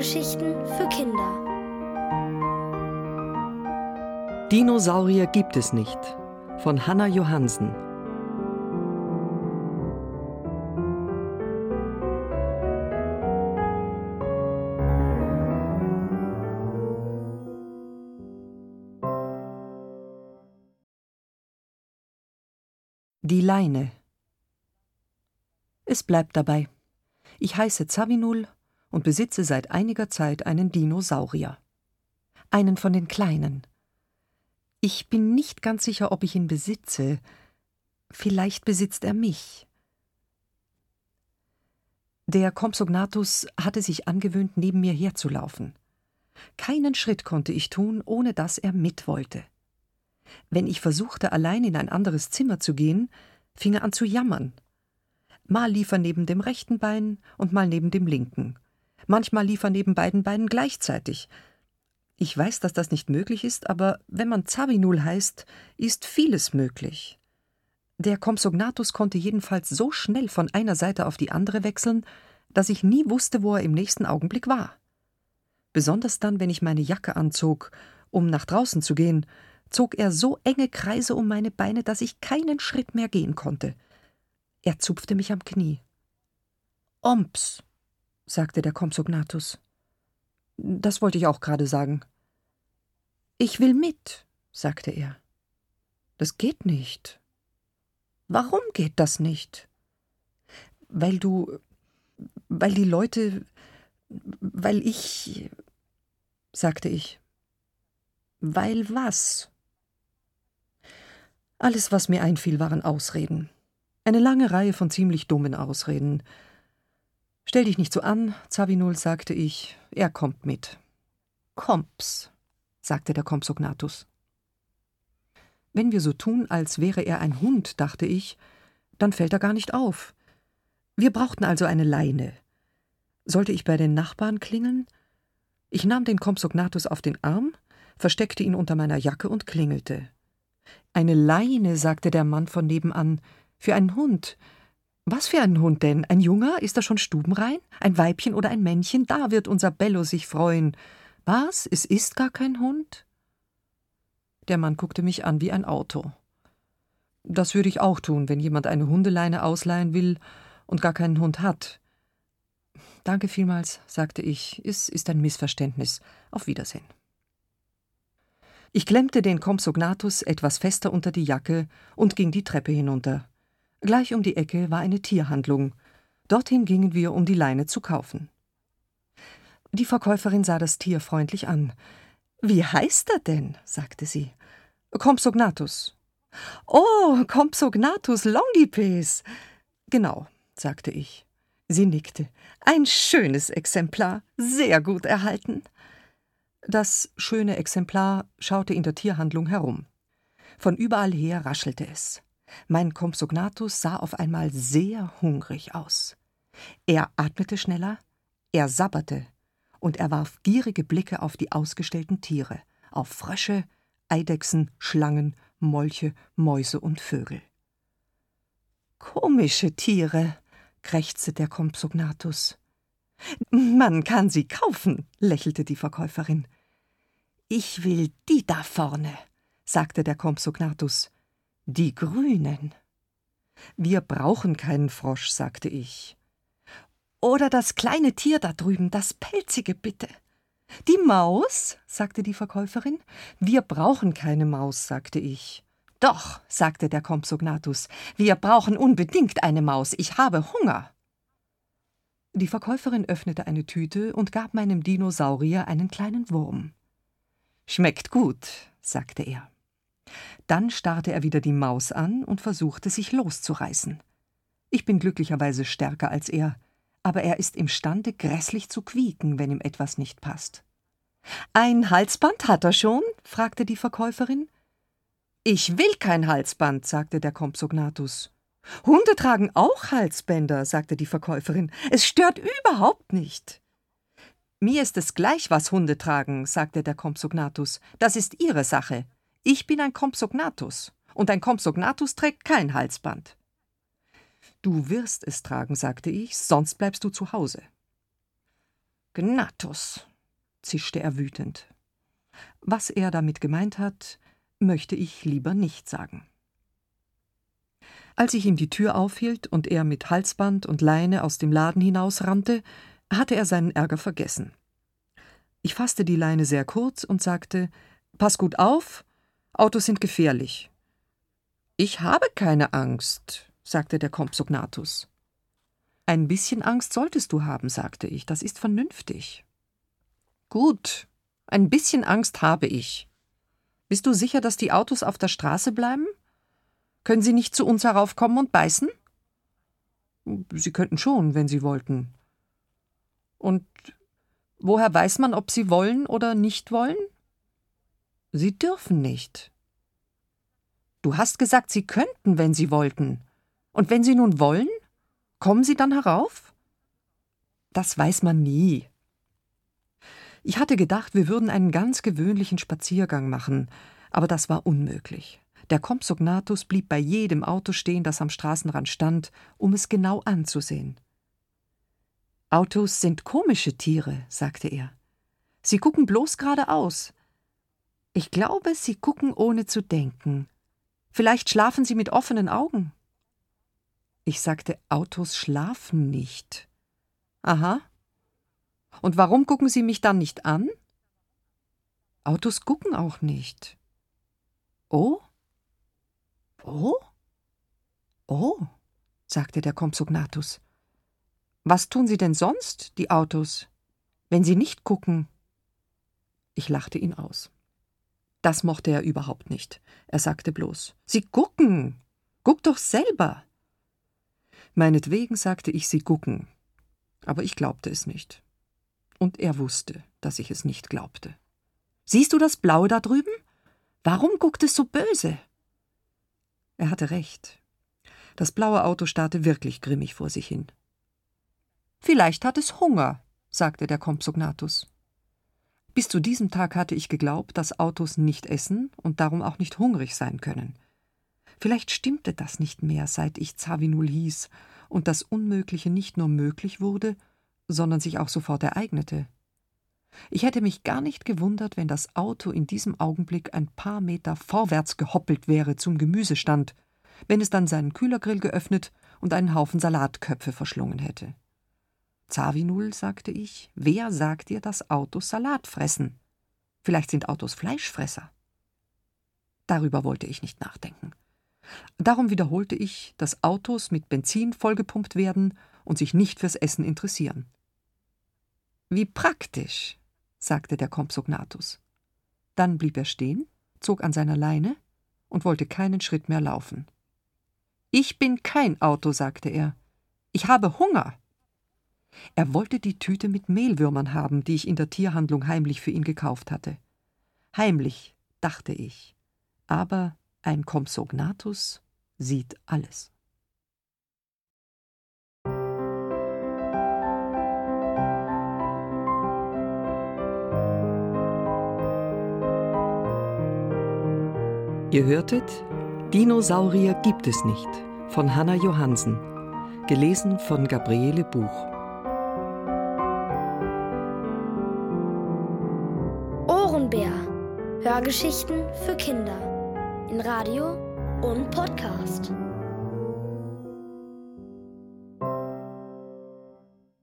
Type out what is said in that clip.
Hörgeschichten für Kinder. Dinosaurier gibt es nicht von Hanna Johansen. Die Leine. Es bleibt dabei. Ich heiße Zavinul und besitze seit einiger Zeit einen Dinosaurier. Einen von den kleinen. Ich bin nicht ganz sicher, ob ich ihn besitze. Vielleicht besitzt er mich. Der Compsognathus hatte sich angewöhnt, neben mir herzulaufen. Keinen Schritt konnte ich tun, ohne dass er mit wollte. Wenn ich versuchte, allein in ein anderes Zimmer zu gehen, fing er an zu jammern. Mal lief er neben dem rechten Bein und mal neben dem linken. Manchmal lief er neben beiden Beinen gleichzeitig. Ich weiß, dass das nicht möglich ist, aber wenn man Zavinul heißt, ist vieles möglich. Der Compsognathus konnte jedenfalls so schnell von einer Seite auf die andere wechseln, dass ich nie wusste, wo er im nächsten Augenblick war. Besonders dann, wenn ich meine Jacke anzog, um nach draußen zu gehen, zog er so enge Kreise um meine Beine, dass ich keinen Schritt mehr gehen konnte. Er zupfte mich am Knie. Omps, sagte der Compsognathus. Das wollte ich auch gerade sagen. Ich will mit, sagte er. Das geht nicht. Warum geht das nicht? Weil du. weil die Leute. weil ich. sagte ich. Weil was? Alles, was mir einfiel, waren Ausreden. Eine lange Reihe von ziemlich dummen Ausreden. Stell dich nicht so an, Zavinul, sagte ich, er kommt mit. Komps, sagte der Compsognathus. Wenn wir so tun, als wäre er ein Hund, dachte ich, dann fällt er gar nicht auf. Wir brauchten also eine Leine. Sollte ich bei den Nachbarn klingeln? Ich nahm den Compsognathus auf den Arm, versteckte ihn unter meiner Jacke und klingelte. Eine Leine, sagte der Mann von nebenan, für einen Hund. Was für einen Hund denn? Ein Junger? Ist er schon stubenrein? Ein Weibchen oder ein Männchen? Da wird unser Bello sich freuen. Was? Es ist gar kein Hund? Der Mann guckte mich an wie ein Auto. Das würde ich auch tun, wenn jemand eine Hundeleine ausleihen will und gar keinen Hund hat. Danke vielmals, sagte ich. Es ist ein Missverständnis. Auf Wiedersehen. Ich klemmte den Compsognathus etwas fester unter die Jacke und ging die Treppe hinunter. Gleich um die Ecke war eine Tierhandlung. Dorthin gingen wir, um die Leine zu kaufen. Die Verkäuferin sah das Tier freundlich an. Wie heißt er denn? sagte sie. Compsognathus. Oh, Compsognathus longipes. Genau, sagte ich. Sie nickte. Ein schönes Exemplar, sehr gut erhalten. Das schöne Exemplar schaute in der Tierhandlung herum. Von überall her raschelte es. Mein Compsognathus sah auf einmal sehr hungrig aus. Er atmete schneller, er sabberte, und er warf gierige Blicke auf die ausgestellten Tiere, auf Frösche, Eidechsen, Schlangen, Molche, Mäuse und Vögel. Komische Tiere, krächzte der Compsognathus. Man kann sie kaufen, lächelte die Verkäuferin. Ich will die da vorne, sagte der Compsognathus. Die Grünen. Wir brauchen keinen Frosch, sagte ich. Oder das kleine Tier da drüben, das pelzige bitte. Die Maus, sagte die Verkäuferin. Wir brauchen keine Maus, sagte ich. Doch, sagte der Compsognathus, wir brauchen unbedingt eine Maus. Ich habe Hunger. Die Verkäuferin öffnete eine Tüte und gab meinem Dinosaurier einen kleinen Wurm. Schmeckt gut, sagte er. Dann starrte er wieder die Maus an und versuchte, sich loszureißen. Ich bin glücklicherweise stärker als er, aber er ist imstande, grässlich zu quieken, wenn ihm etwas nicht passt. Ein Halsband hat er schon? fragte die Verkäuferin. Ich will kein Halsband, sagte der Compsognathus. Hunde tragen auch Halsbänder, sagte die Verkäuferin. Es stört überhaupt nicht. Mir ist es gleich, was Hunde tragen, sagte der Compsognathus. Das ist ihre Sache. Ich bin ein Compsognathus, und ein Compsognathus trägt kein Halsband. Du wirst es tragen, sagte ich, sonst bleibst du zu Hause. Compsognathus, zischte er wütend. Was er damit gemeint hat, möchte ich lieber nicht sagen. Als ich ihm die Tür aufhielt und er mit Halsband und Leine aus dem Laden hinausrannte, hatte er seinen Ärger vergessen. Ich fasste die Leine sehr kurz und sagte: Pass gut auf, Autos sind gefährlich. Ich habe keine Angst, sagte der Compsognathus. Ein bisschen Angst solltest du haben, sagte ich, das ist vernünftig. Gut, ein bisschen Angst habe ich. Bist du sicher, dass die Autos auf der Straße bleiben? Können sie nicht zu uns heraufkommen und beißen? Sie könnten schon, wenn sie wollten. Und woher weiß man, ob sie wollen oder nicht wollen? Sie dürfen nicht. Du hast gesagt, sie könnten, wenn sie wollten. Und wenn sie nun wollen, kommen sie dann herauf? Das weiß man nie. Ich hatte gedacht, wir würden einen ganz gewöhnlichen Spaziergang machen, aber das war unmöglich. Der Compsognathus blieb bei jedem Auto stehen, das am Straßenrand stand, um es genau anzusehen. Autos sind komische Tiere, sagte er. Sie gucken bloß geradeaus. Ich glaube, sie gucken ohne zu denken. Vielleicht schlafen sie mit offenen Augen. Ich sagte, Autos schlafen nicht. Aha. Und warum gucken Sie mich dann nicht an? Autos gucken auch nicht. Oh? Oh? Oh, sagte der Compsognathus. Was tun sie denn sonst, die Autos, wenn sie nicht gucken? Ich lachte ihn aus. Das mochte er überhaupt nicht. Er sagte bloß: Sie gucken. Guck doch selber. Meinetwegen sagte ich, sie gucken. Aber ich glaubte es nicht. Und er wusste, dass ich es nicht glaubte. Siehst du das Blaue da drüben? Warum guckt es so böse? Er hatte recht. Das blaue Auto starrte wirklich grimmig vor sich hin. Vielleicht hat es Hunger, sagte der Compsognathus. Bis zu diesem Tag hatte ich geglaubt, dass Autos nicht essen und darum auch nicht hungrig sein können. Vielleicht stimmte das nicht mehr, seit ich Zavinul hieß und das Unmögliche nicht nur möglich wurde, sondern sich auch sofort ereignete. Ich hätte mich gar nicht gewundert, wenn das Auto in diesem Augenblick ein paar Meter vorwärts gehoppelt wäre zum Gemüsestand, wenn es dann seinen Kühlergrill geöffnet und einen Haufen Salatköpfe verschlungen hätte. Zavinul, sagte ich, wer sagt dir, dass Autos Salat fressen? Vielleicht sind Autos Fleischfresser. Darüber wollte ich nicht nachdenken. Darum wiederholte ich, dass Autos mit Benzin vollgepumpt werden und sich nicht fürs Essen interessieren. Wie praktisch, sagte der Compsognathus. Dann blieb er stehen, zog an seiner Leine und wollte keinen Schritt mehr laufen. Ich bin kein Auto, sagte er. Ich habe Hunger. Er wollte die Tüte mit Mehlwürmern haben, die ich in der Tierhandlung heimlich für ihn gekauft hatte. Heimlich, dachte ich. Aber ein Compsognathus sieht alles. Ihr hörtet Dinosaurier gibt es nicht von Hanna Johansen, gelesen von Gabriele Buch. Ohrenbär. Hörgeschichten für Kinder in Radio und Podcast.